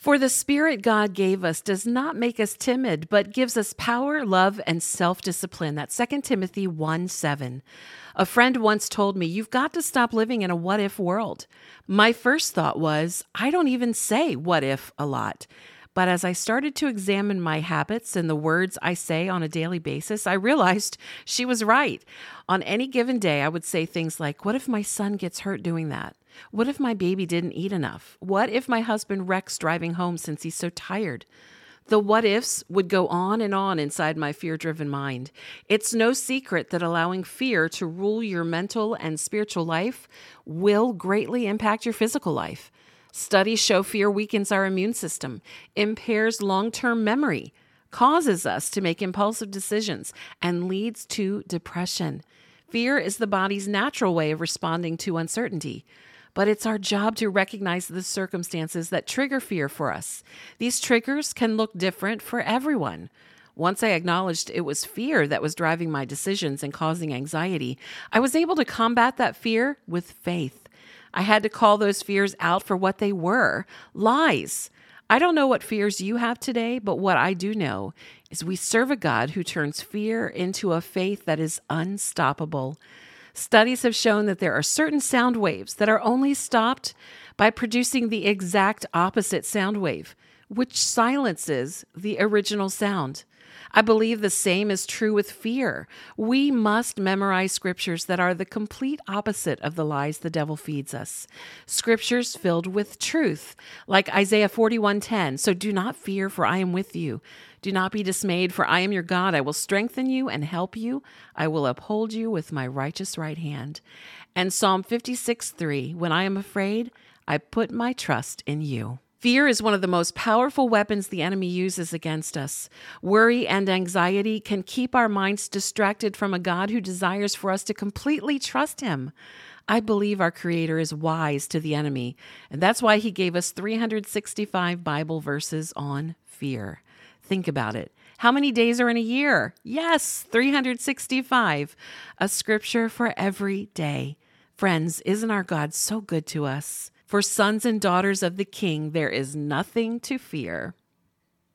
For the Spirit God gave us does not make us timid, but gives us power, love, and self discipline. That's 2 Timothy 1 7. A friend once told me, You've got to stop living in a what if world. My first thought was, I don't even say what if a lot. But as I started to examine my habits and the words I say on a daily basis, I realized she was right. On any given day, I would say things like, What if my son gets hurt doing that? What if my baby didn't eat enough? What if my husband wrecks driving home since he's so tired? The what ifs would go on and on inside my fear driven mind. It's no secret that allowing fear to rule your mental and spiritual life will greatly impact your physical life. Studies show fear weakens our immune system, impairs long term memory, causes us to make impulsive decisions, and leads to depression. Fear is the body's natural way of responding to uncertainty. But it's our job to recognize the circumstances that trigger fear for us. These triggers can look different for everyone. Once I acknowledged it was fear that was driving my decisions and causing anxiety, I was able to combat that fear with faith. I had to call those fears out for what they were lies. I don't know what fears you have today, but what I do know is we serve a God who turns fear into a faith that is unstoppable. Studies have shown that there are certain sound waves that are only stopped by producing the exact opposite sound wave, which silences the original sound. I believe the same is true with fear. We must memorize scriptures that are the complete opposite of the lies the devil feeds us. Scriptures filled with truth, like Isaiah 41:10. So do not fear, for I am with you. Do not be dismayed, for I am your God. I will strengthen you and help you. I will uphold you with my righteous right hand. And Psalm 56:3. When I am afraid, I put my trust in you. Fear is one of the most powerful weapons the enemy uses against us. Worry and anxiety can keep our minds distracted from a God who desires for us to completely trust him. I believe our Creator is wise to the enemy, and that's why He gave us 365 Bible verses on fear. Think about it. How many days are in a year? Yes, 365. A scripture for every day. Friends, isn't our God so good to us? For sons and daughters of the King, there is nothing to fear.